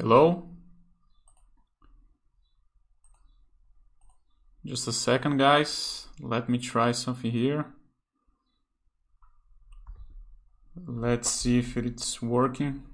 Hello? Just a second, guys. Let me try something here. Let's see if it's working.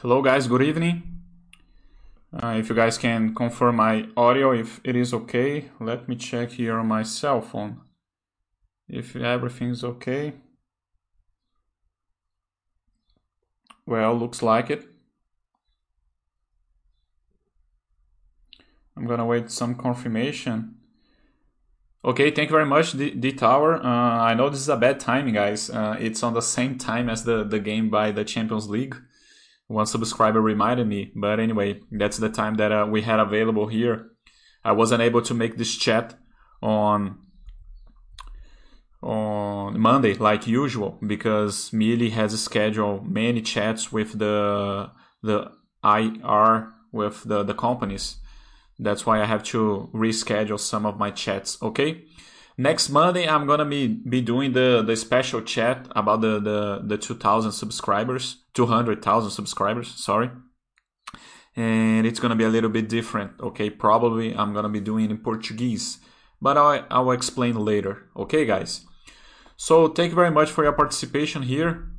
Hello guys, good evening. Uh, if you guys can confirm my audio, if it is okay, let me check here on my cell phone. If everything's okay. Well, looks like it. I'm gonna wait some confirmation. Okay, thank you very much, D, D Tower. Uh, I know this is a bad timing, guys. Uh, it's on the same time as the, the game by the Champions League one subscriber reminded me. But anyway, that's the time that uh, we had available here. I wasn't able to make this chat on on Monday like usual because Mealy has scheduled many chats with the the IR with the, the companies. That's why I have to reschedule some of my chats. Okay. Next Monday, I'm gonna be, be doing the, the special chat about the, the, the 2,000 subscribers, 200,000 subscribers, sorry. And it's gonna be a little bit different, okay? Probably I'm gonna be doing in Portuguese, but I'll, I'll explain later, okay, guys? So thank you very much for your participation here.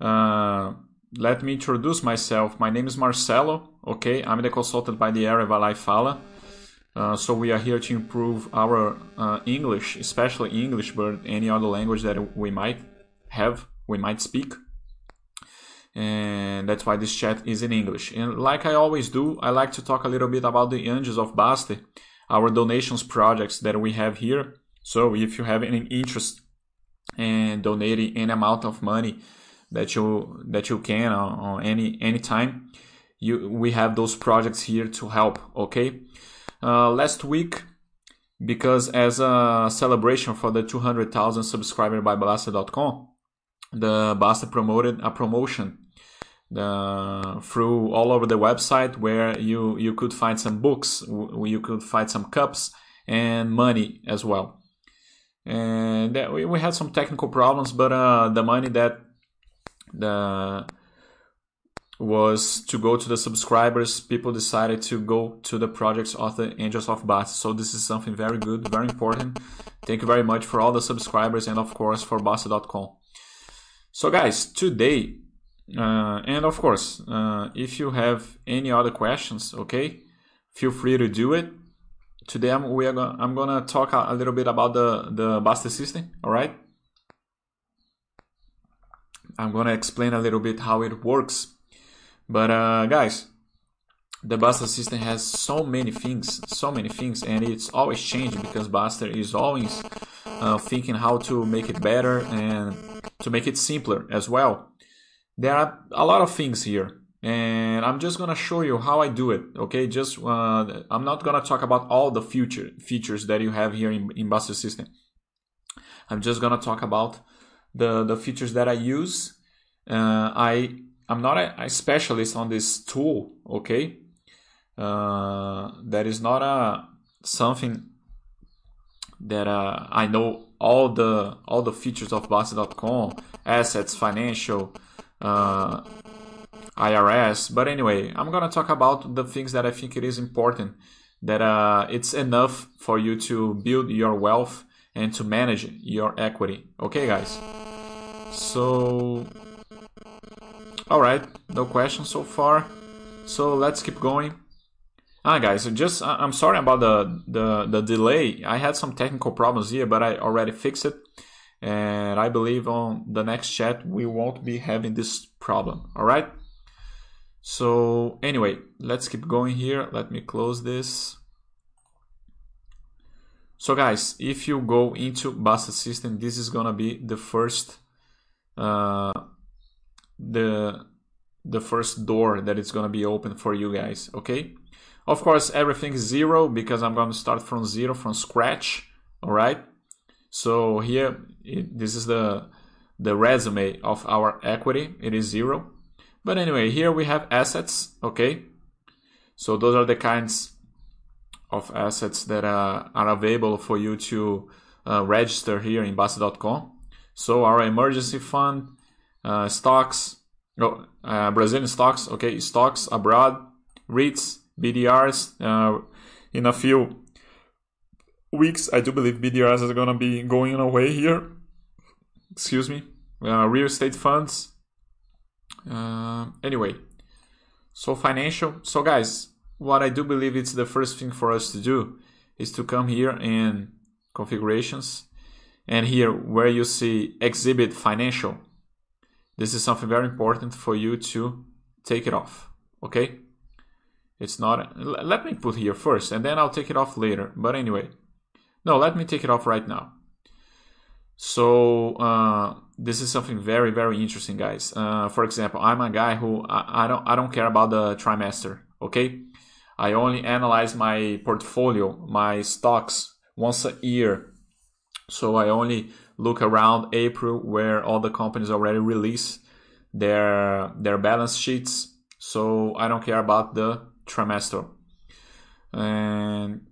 Uh, let me introduce myself. My name is Marcelo, okay? I'm the consultant by the area Vai Fala. Uh, so we are here to improve our uh, English, especially English, but any other language that we might have, we might speak. And that's why this chat is in English. And like I always do, I like to talk a little bit about the Anjos of Bastter, our donations projects that we have here. So if you have any interest in donating any amount of money that you that you can on, on any any time, you we have those projects here to help. Okay. Uh, last week because as a celebration for the 200,000 subscriber by Bastter.com, the Bastter promoted a promotion through all over the website where you, you could find some books, you could find some cups and money as well. And we, we had some technical problems, but uh, the money that the was to go to the subscribers. People decided to go to the projects of the Anjos of Bastter. So this is something very good, very important. Thank you very much for all the subscribers and of course for Bastter.com. So guys, today, uh, and of course, uh, if you have any other questions, okay, feel free to do it. Today I'm, we are gonna, I'm gonna talk a, a little bit about the, the Bastter system, all right? I'm gonna explain a little bit how it works but uh, guys, the Bastter system has so many things, so many things, and it's always changing because Bastter is always uh, thinking how to make it better and to make it simpler as well. There are a lot of things here, and I'm just gonna show you how I do it. Okay, just uh, I'm not gonna talk about all the future features that you have here in, in Bastter system. I'm just gonna talk about the the features that I use. Uh, I I'm not a, a specialist on this tool, okay? Uh, that is not a something that uh, I know all the all the features of Bastter.com, assets, financial, uh, IRS. But anyway, I'm gonna talk about the things that I think it is important. That uh, it's enough for you to build your wealth and to manage your equity. Okay, guys. So all right, no questions so far. So let's keep going. Ah, guys, just I'm sorry about the, the the delay. I had some technical problems here, but I already fixed it, and I believe on the next chat we won't be having this problem. All right. So anyway, let's keep going here. Let me close this. So guys, if you go into Bastter system, this is gonna be the first uh, the the first door that is going to be open for you guys okay Of course, everything is zero because I'm going to start from zero, from scratch. All right. So here, it, this is the the resume of our equity. It is zero. But anyway, here we have assets. Okay. So those are the kinds of assets that uh, are available for you to uh, register here in Bastter.com. So our emergency fund, uh, stocks, oh, uh, Brazilian stocks, okay, stocks abroad, REITs, BDRs. Uh, in a few weeks, I do believe BDRs are gonna be going away here. Excuse me. Uh, real estate funds. Uh, anyway, so financial. So guys, what I do believe it's the first thing for us to do is to come here in configurations and here where you see exhibit financial. This is something very important for you to take it off. Okay. It's not, let me put here first and then I'll take it off later. But anyway, no, let me take it off right now. So uh, this is something very, very interesting, guys. Uh, for example, I'm a guy who I, I, don't I don't care about the trimester. Okay, I only analyze my portfolio, my stocks once a year. So I only look around April where all the companies already release their their balance sheets. So I don't care about the trimester. And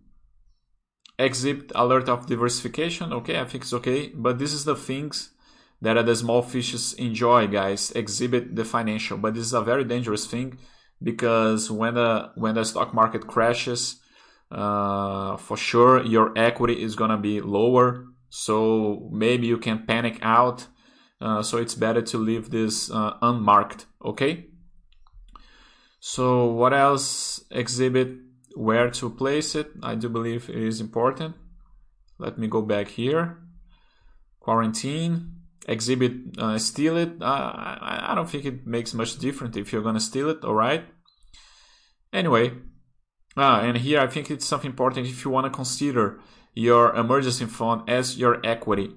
exhibit alert of diversification. Okay, I think it's okay. But this is the things that the small fishes enjoy, guys. Exhibit the financial. But this is a very dangerous thing because when the when the stock market crashes, uh, for sure your equity is gonna be lower. So maybe you can panic out. Uh, so it's better to leave this uh, unmarked. Okay. So what else? Exhibit where to place it. I do believe it is important. Let me go back here. Quarantine. Exhibit uh, steal it. Uh, I, I don't think it makes much difference if you're gonna steal it. All right. Anyway, ah, and here I think it's something important if you want to consider your emergency fund as your equity.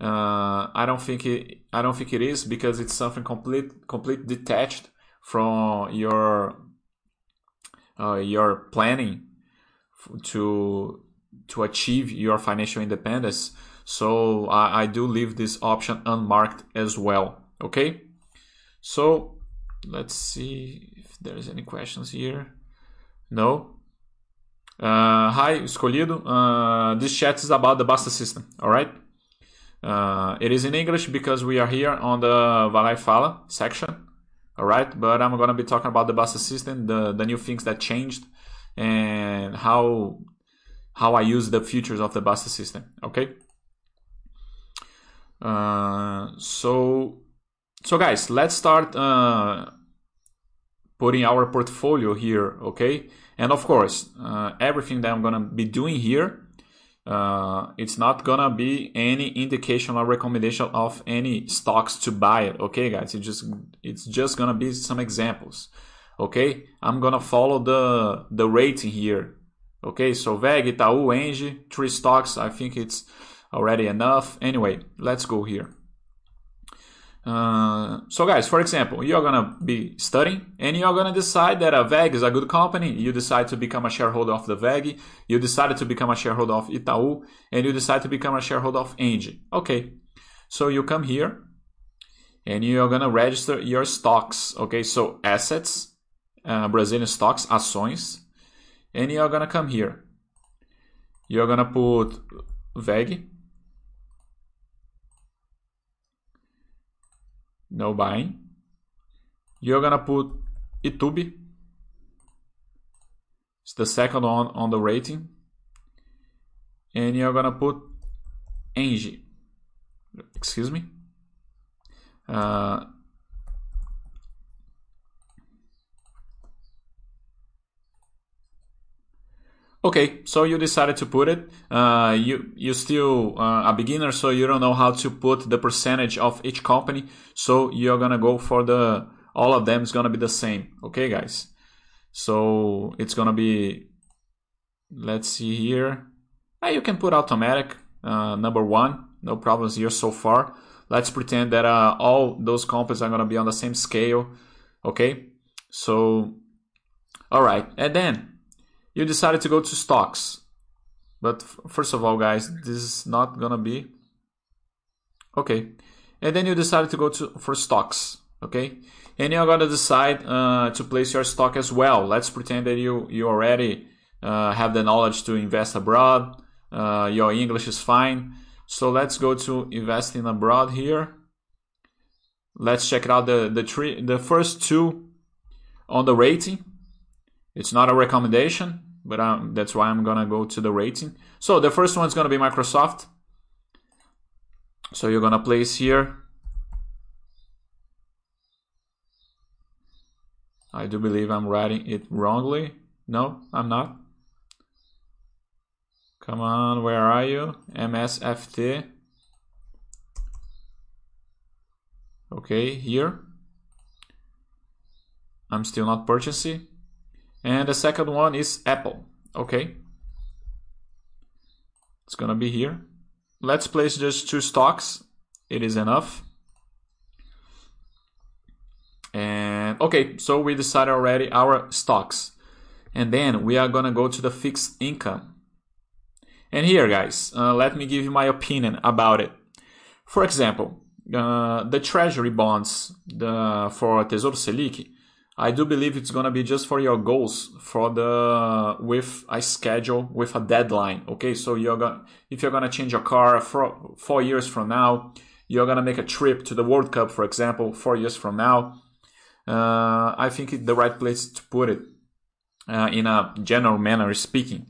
Uh, I don't think it. I don't think it is because it's something complete, complete detached from your uh, your planning to to achieve your financial independence. So I, I do leave this option unmarked as well. Okay. So let's see if there's any questions here. No. Uh, hi, escolhido. Uh, this chat is about the Bastter system. All right. Uh, it is in English because we are here on the Vai Fala section all right but i'm going to be talking about the Bastter system the, the new things that changed and how how i use the features of the Bastter system okay uh, so so guys let's start uh, putting our portfolio here okay? And of course uh, everything that i'm to be doing here uh, it's not gonna be any indication or recommendation of any stocks to buy it okay guys? It's just it's just gonna be some examples okay? I'm gonna follow the the rating here okay? So WEG itaú engie three stocks. I think it's already enough. Anyway let's go here uh, so guys, for example, you're gonna be studying and you're gonna decide that a WEG is a good company. You decide to become a shareholder of the WEG. You decided to become a shareholder of Itaú and you decide to become a shareholder of Engie. Okay. So you come here and you're gonna register your stocks. Okay. So assets, uh, Brazilian stocks, ações, and you're gonna come here. You're gonna put WEG no buying. You're gonna put Itubi. It's the second one on the rating. And you're gonna put Engie. Excuse me. Uh, Okay, so you decided to put it. Uh, you you still uh, a beginner, so you don't know how to put the percentage of each company. So you're gonna go for the all of them is gonna be the same. Okay, guys. So it's gonna be. Let's see here. Uh, you can put automatic uh, number one. No problems here so far. Let's pretend that uh, all those companies are gonna be on the same scale. Okay. So, all right, and then you decided to go to stocks. But first of all, guys, this is not gonna be okay. And then you decided to go to for stocks, okay? And you're gonna decide uh, to place your stock as well. Let's pretend that you you already uh, have the knowledge to invest abroad. Uh, your English is fine. So let's go to investing abroad here. Let's check out the the three the first two on the rating. It's not a recommendation, but um, that's why I'm gonna go to the rating. So the first one's gonna be Microsoft. So you're gonna place here. I do believe I'm writing it wrongly. No, I'm not. Come on, where are you? MSFT. Okay, here. I'm still not purchasing. And the second one is Apple. Okay. It's gonna be here. Let's place just two stocks. It is enough. And okay, so we decided already our stocks. And then we are gonna go to the fixed income. And here, guys, uh, let me give you my opinion about it. For example, uh, the treasury bonds the, for Tesouro Selic, I do believe it's gonna be just for your goals for the with a schedule with a deadline. Okay, so you're gonna if you're gonna change your car for four years from now, you're gonna make a trip to the World Cup, for example, four years from now. Uh, I think it's the right place to put it uh, in a general manner speaking.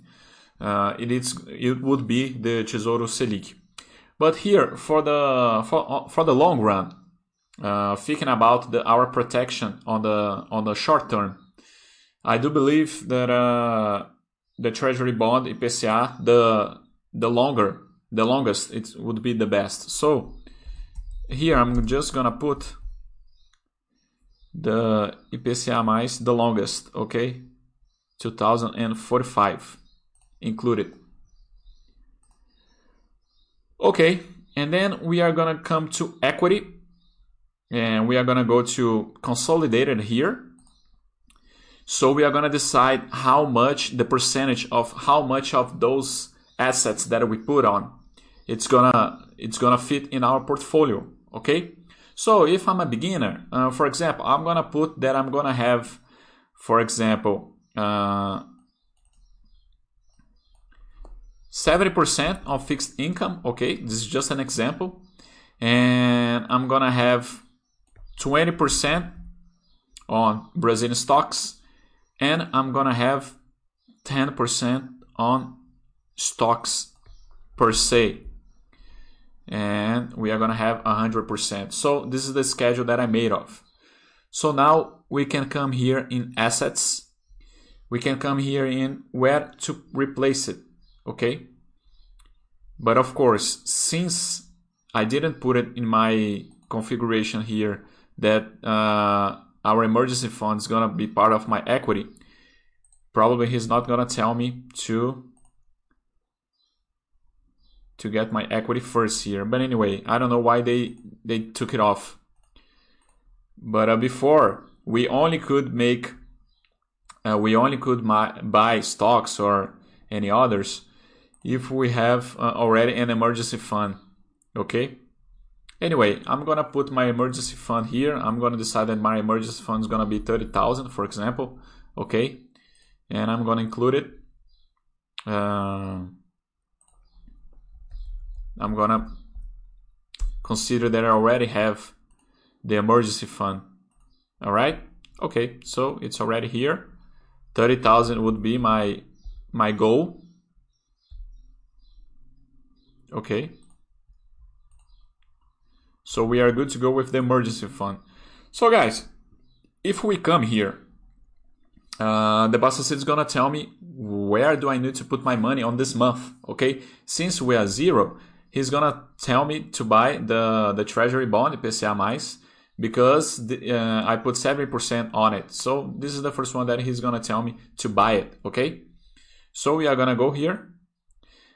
Uh, it is it would be the Tesouro Selic. But here for the for for the long run, uh, thinking about the, our protection on the on the short term, I do believe that uh, the Treasury bond IPCA the the longer the longest it would be the best. So here I'm just gonna put the IPCA mais the longest, okay, 2045 included. Okay, and then we are gonna come to equity and we are going to go to consolidated here. So we are going to decide how much the percentage of how much of those assets that we put on it's gonna it's gonna fit in our portfolio. Okay. So if I'm a beginner, uh, for example, I'm gonna put that I'm gonna have, for example, uh, 70% of fixed income. Okay, this is just an example, and I'm gonna have 20% on Brazilian stocks, and I'm gonna have 10% on stocks per se. And we are gonna have 100%. So this is the schedule that I made of. So now we can come here in assets. We can come here in where to replace it, okay? But of course, since I didn't put it in my configuration here that uh, our emergency fund is gonna be part of my equity, probably he's not gonna tell me to to get my equity first here. But anyway, I don't know why they they took it off. But uh, before we only could make uh, we only could buy stocks or any others if we have uh, already an emergency fund. Okay. Anyway, I'm gonna put my emergency fund here. I'm gonna decide that my emergency fund is gonna be 30,000, for example. Okay. And I'm gonna include it. Uh, I'm gonna consider that I already have the emergency fund. All right. Okay. So it's already here. 30,000 would be my, my goal. Okay. So we are good to go with the emergency fund. So guys, if we come here, uh, the boss is gonna tell me where do I need to put my money on this month. Okay, since we are zero, he's gonna tell me to buy the the treasury bond mais because the, uh, I put 70% on it. So this is the first one that he's gonna tell me to buy it. Okay, so we are gonna go here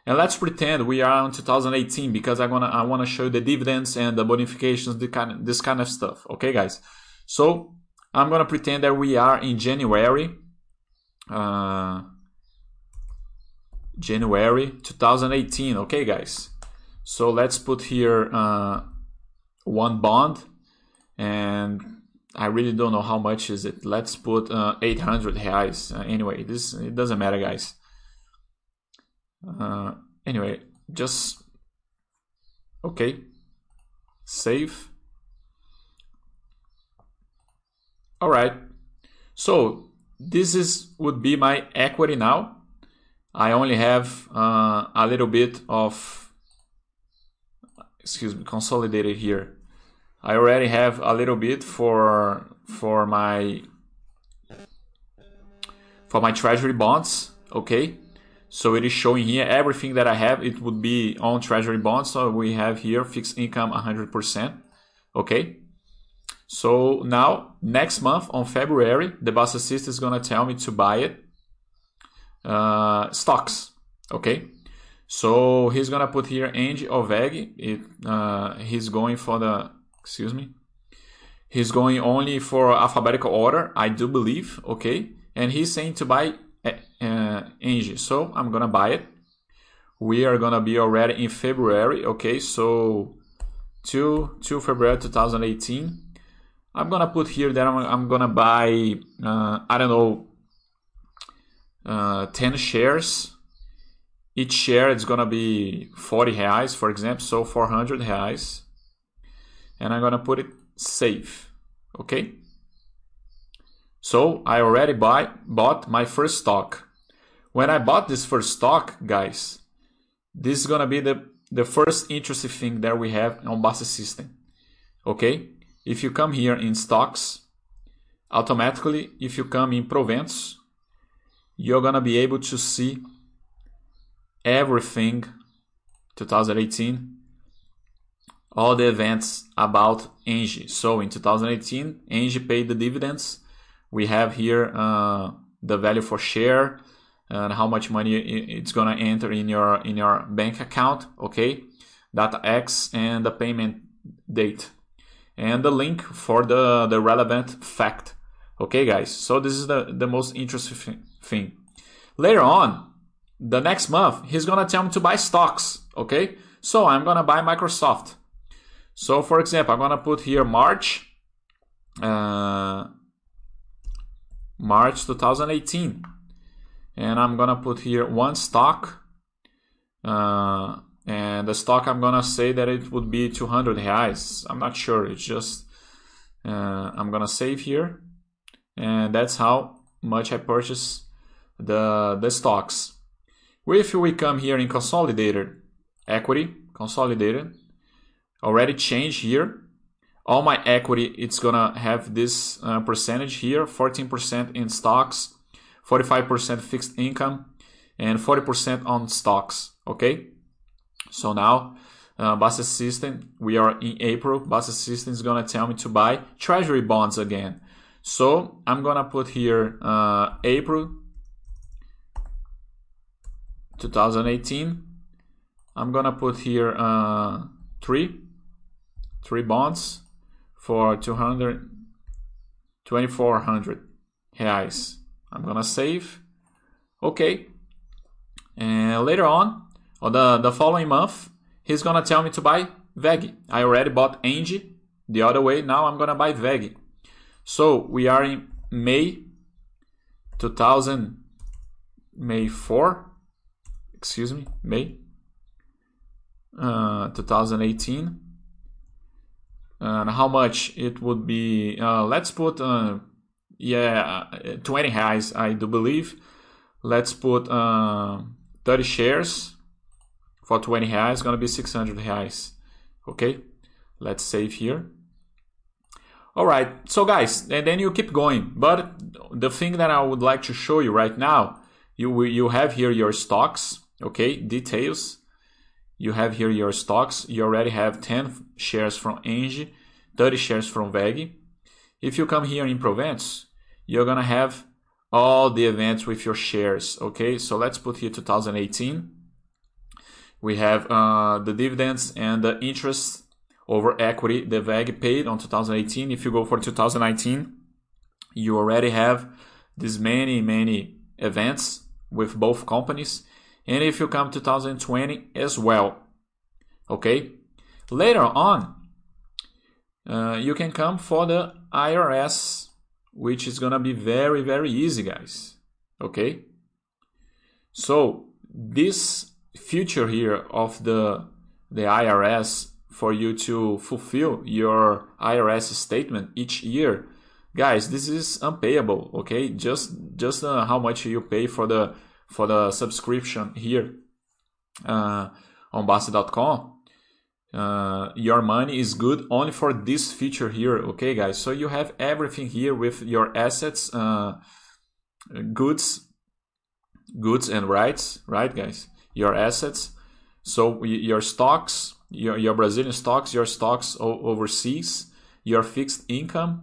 and let's pretend we are in 2018 because I wanna I wanna show the dividends and the bonifications, the kind this kind of stuff. Okay, guys. So I'm gonna pretend that we are in January. Uh, January 2018. Okay, guys. So let's put here uh, one bond, and I really don't know how much is it. Let's put uh, 800 reais. Uh, anyway, this it doesn't matter, guys. Uh, anyway, just okay. Save. All right. So this is would be my equity now. I only have uh, a little bit of excuse me consolidated here I already have a little bit for for my for my treasury bonds okay so it is showing here everything that I have it would be on treasury bonds. So we have here fixed income 100% okay. So now next month on February the boss assist is gonna tell me to buy it uh, stocks. Okay. So he's gonna put here Engie or WEG it uh, he's going for the excuse me. He's going only for alphabetical order, I do believe, okay? And he's saying to buy uh, Engie, so I'm gonna buy it. We are gonna be already in February, okay? So 2, 2 February 2018. I'm gonna put here that I'm, I'm gonna buy, uh, I don't know, uh, 10 shares. Each share is gonna be 40 reais, for example, so 400 reais and I'm gonna put it save okay so I already buy bought my first stock when I bought this first stock guys this is gonna be the the first interesting thing that we have on Basta system okay if you come here in stocks automatically if you come in proventos you're gonna be able to see everything 2018 all the events about Engie. So in 2018, Engie paid the dividends. We have here uh, the value for share and how much money it's gonna enter in your in your bank account. Okay, data X and the payment date and the link for the the relevant fact. Okay, guys. So this is the the most interesting thing. Later on, the next month, he's gonna tell me to buy stocks. Okay, so I'm gonna buy Microsoft. So for example, I'm gonna put here March, uh, March 2018, and I'm gonna put here one stock, uh, and the stock I'm gonna say that it would be 200 reais. I'm not sure. It's just uh, I'm gonna save here, and that's how much I purchase the the stocks. If we come here in consolidated equity, consolidated, already changed here. All my equity, it's gonna have this uh, percentage here, 14% in stocks, 45% fixed income, and 40% on stocks, okay? So now, uh, System, we are in April, Bastter System is gonna tell me to buy treasury bonds again. So I'm gonna put here uh, April 2018. I'm gonna put here uh, 3 three bonds for 200 2400 reais. I'm gonna save. Okay. And later on or the the following month he's gonna tell me to buy WEG. I already bought Engie the other way. Now i'm gonna buy WEG. So we are in may 2000 may 4 excuse me may uh, 2018 and how much it would be. Uh, let's put, uh, yeah, 20 reais, I do believe. Let's put uh, 30 shares for 20 reais, gonna be 600 reais. Okay, let's save here. All right, so guys, and then you keep going. But the thing that I would like to show you right now, you you have here your stocks, okay, details you have here your stocks. You already have 10 shares from Engie, 30 shares from WEG. If you come here in Proventos, you're to have all the events with your shares. Okay, so let's put here 2018. We have uh, the dividends and the interest over equity the WEG paid on 2018. If you go for 2019, you already have this many, many events with both companies and if you come 2020 as well. Okay. Later on, uh, you can come for the IRS, which is gonna be very very easy, guys. Okay. So this feature here of the the IRS for you to fulfill your IRS statement each year, guys, this is unpayable. Okay, just just uh, how much you pay for the for the subscription here uh, on Bastter.com. Uh, your money is good only for this feature here okay guys? So you have everything here with your assets uh, goods goods and rights right guys? Your assets. So your stocks your, your brazilian stocks your stocks overseas your fixed income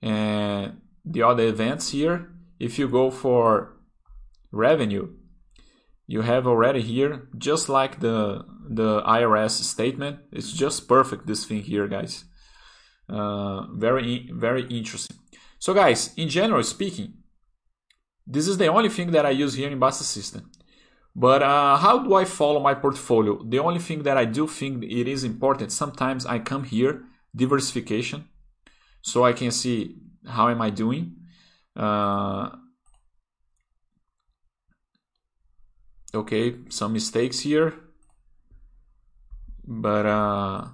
and the other events here. If you go for revenue. You have already here just like the the IRS statement it's just perfect this thing here guys. Uh, very very interesting. So guys in general speaking this is the only thing that I use here in Bastter System. But uh, how do I follow my portfolio? The only thing that I do think it is important sometimes I come here diversification so I can see how am I doing. Uh, okay, some mistakes here, but uh,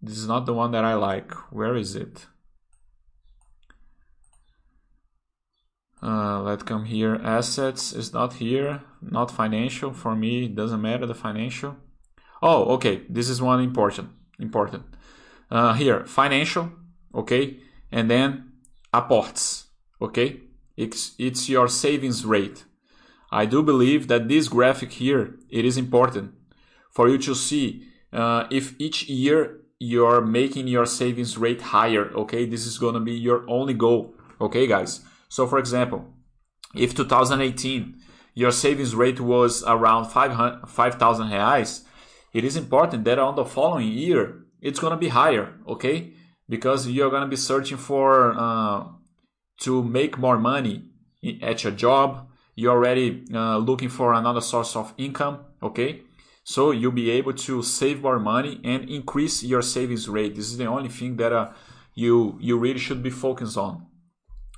this is not the one that I like. Where is it? Uh, let's come here. Assets is not here. Not financial for me. It doesn't matter the financial. Oh, okay. This is one important. Important. Uh, here, financial, okay, and then aportes, okay. It's it's your savings rate. I do believe that this graphic here it is important for you to see uh, if each year you're making your savings rate higher. Okay, this is gonna be your only goal. Okay, guys. So, for example, if 2018 your savings rate was around 5,000 5, reais, it is important that on the following year it's to be higher, okay? Because you're to be searching for uh, to make more money at your job. You're already uh, looking for another source of income, okay? So you'll be able to save more money and increase your savings rate. This is the only thing that uh, you you really should be focused on,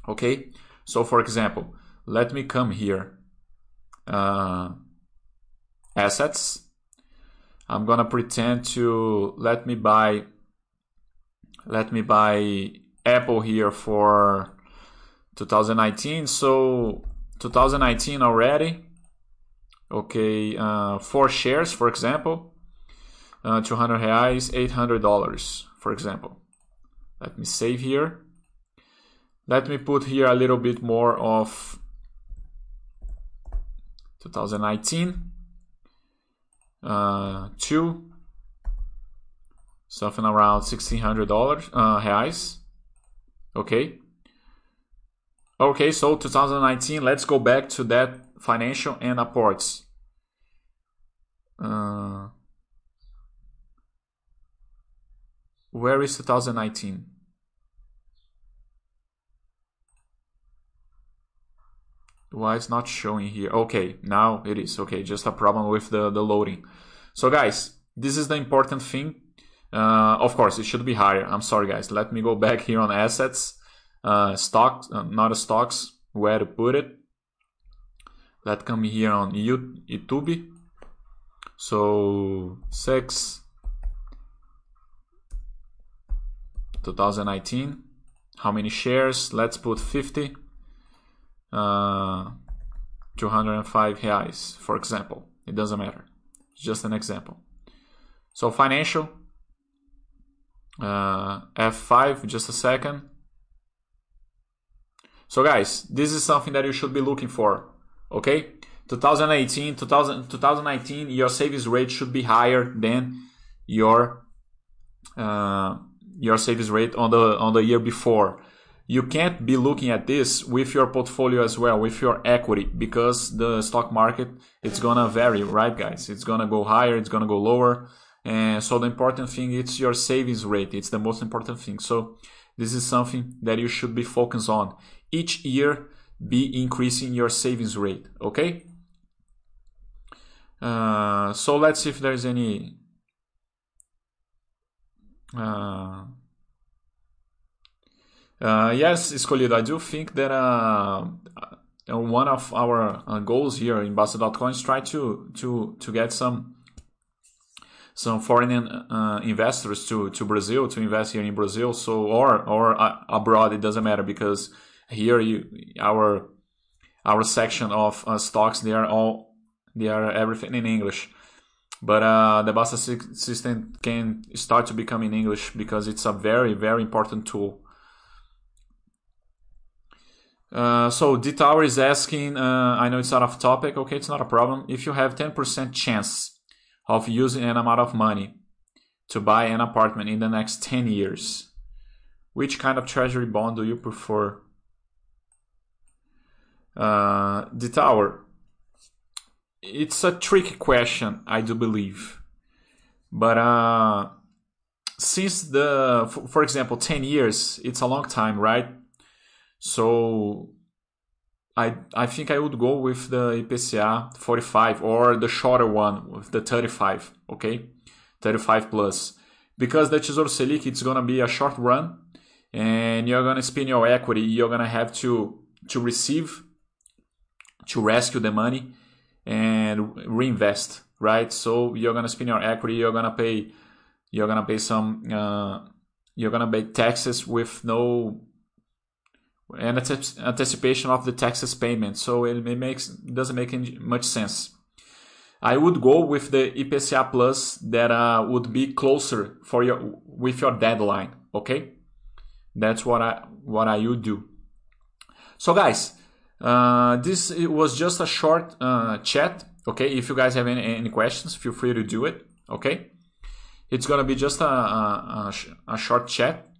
okay? So for example, let me come here, uh, assets I'm gonna pretend to let me buy let me buy Apple here for 2019 so 2019 already okay uh, four shares for example uh, 200 reais 800 dollars for example let me save here let me put here a little bit more of 2019 uh, two, something around sixteen hundred dollars uh, reais. Okay. Okay, so 2019. Let's go back to that financial and aportes. Uh, where is 2019? why it's not showing here okay now it is okay just a problem with the the loading so guys this is the important thing uh, of course it should be higher i'm sorry guys let me go back here on assets uh, stocks uh, not stocks where to put it let come here on youtube so 6 2019 how many shares let's put 50 uh, 205 reais, for example. It doesn't matter. It's just an example. So financial, uh, F5, just a second. So guys, this is something that you should be looking for, okay? 2018, 2000, 2019, your savings rate should be higher than your uh, your savings rate on the on the year before you can't be looking at this with your portfolio as well, with your equity, because the stock market it's gonna vary, right, guys? It's gonna go higher, it's gonna go lower, and so the important thing it's your savings rate. It's the most important thing. So this is something that you should be focused on each year. be increasing your savings rate. Okay. Uh, so let's see if there's any. Uh, uh, yes, Escolhido, I do think that uh, uh, one of our uh, goals here in Bastter.com is try to to to get some some foreign uh, investors to to Brazil to invest here in Brazil. So or or uh, abroad, it doesn't matter because here you our our section of uh, stocks they are all they are everything in English. But uh, the Bastter system can start to become in English because it's a very very important tool. Uh, so D Tower is asking, uh, I know it's out of topic. Okay, it's not a problem. If you have 10% chance of using an amount of money to buy an apartment in the next 10 years, which kind of treasury bond do you prefer? Uh, D Tower, it's a tricky question, I do believe. But uh, since the, for, example, 10 years, it's a long time, right? So I I think I would go with the IPCA 45 or the shorter one with the 35, okay? 35 plus. Because the Tesouro Selic it's going to be a short run and you're going to spend your equity, you're going to have to to receive to rescue the money and reinvest, right? So you're to spend your equity, you're to pay you're to pay some uh, you're to pay taxes with no an anticipation of the taxes payment. So it, it makes doesn't make much sense. I would go with the IPCA plus that uh, would be closer for your with your deadline. Okay, that's what I what I would do. So guys, uh, this was just a short uh, chat. Okay, if you guys have any, any questions, feel free to do it. Okay, it's gonna be just a, a, a short chat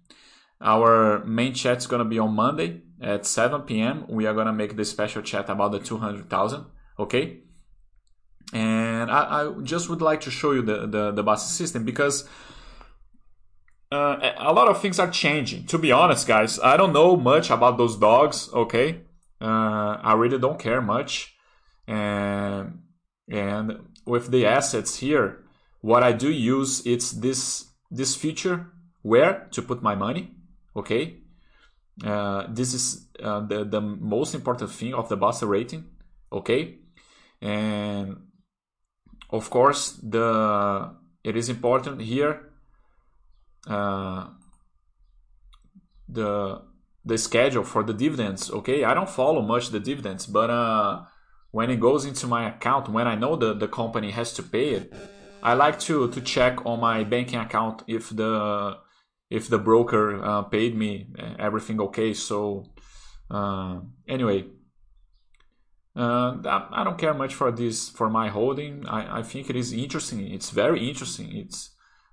our main chat is to be on Monday at 7 p.m. We are to make this special chat about the 200,000. Okay. And I, I, just would like to show you the, the, the Bastter system because uh, a lot of things are changing. To be honest, guys, I don't know much about those dogs. Okay. Uh, I really don't care much. And, and with the assets here, what I do use it's this this feature where to put my money okay uh, this is uh, the, the most important thing of the Bastter rating okay and of course the it is important here uh, the the schedule for the dividends okay i don't follow much the dividends but uh, when it goes into my account when i know the, the company has to pay it i like to to check on my banking account if the if the broker uh, paid me uh, everything okay. So uh, anyway, uh, I don't care much for this for my holding. I, I think it is interesting. It's very interesting. It's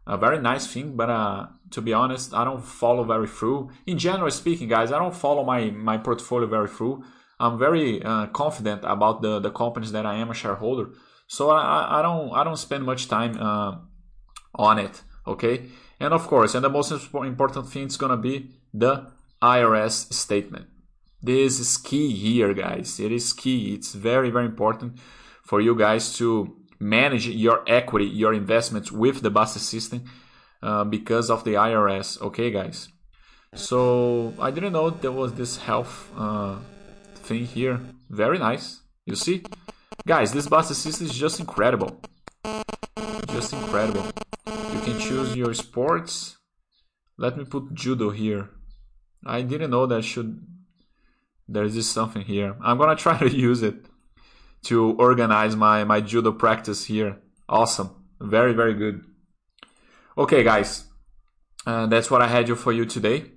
a very nice thing, but uh, to be honest, I don't follow very through. In general speaking, guys, I don't follow my my portfolio very through. I'm very uh, confident about the the companies that I am a shareholder, so I, I don't I don't spend much time on it. Okay. And of course, and the most important thing is to be the IRS statement. This is key here, guys. It is key. It's very, very important for you guys to manage your equity, your investments with the Bastter system uh, because of the IRS. Okay, guys. So I didn't know there was this health uh, thing here. Very nice. You see? Guys, this Bastter system is just incredible. Just incredible. You can choose your sports. Let me put judo here. I didn't know that should there's this something here. I'm gonna try to use it to organize my, my judo practice here. Awesome. Very, very good. Okay, guys. Uh, that's what I had you for you today.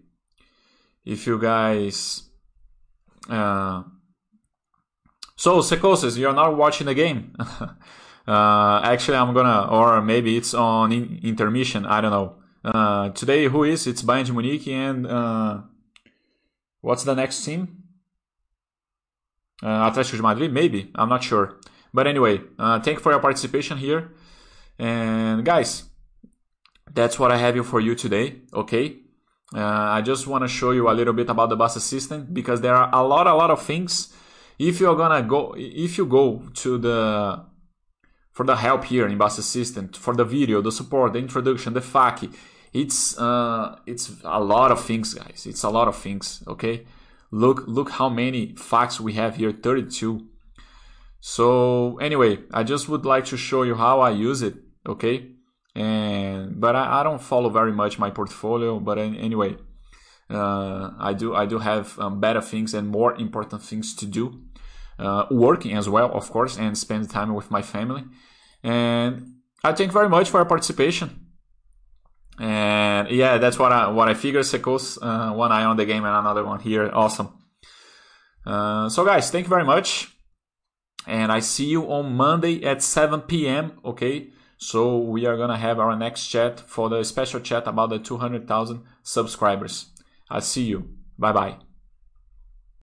If you guys... Uh... So, Secoses, you're not watching the game. Uh, actually, I'm gonna, or maybe it's on in, intermission. I don't know. Uh, today, who is? It's Bayern Munich and uh, what's the next team? Uh, Atletico de Madrid, maybe. I'm not sure. But anyway, uh, thank you for your participation here. And guys, that's what I have for you today. Okay. Uh, I just want to show you a little bit about the Bastter System because there are a lot, a lot of things. If you're gonna go, if you go to the for the help here in Bastter System, for the video, the support, the introduction, the FAQ, it's uh, it's a lot of things, guys. It's a lot of things. Okay, look look how many facts we have here, 32. So anyway, I just would like to show you how I use it. Okay and but I, I don't follow very much my portfolio. But anyway, uh, I do I do have um, better things and more important things to do. Uh, working as well, of course, and spend time with my family. And I thank very much for your participation. And yeah, that's what I what I figured. Secos, uh, one eye on the game and another one here. Awesome. Uh, so guys, thank you very much. And I see you on Monday at 7 p.m. Okay. So we are gonna have our next chat for the special chat about the 200,000 subscribers. I'll see you. Bye bye.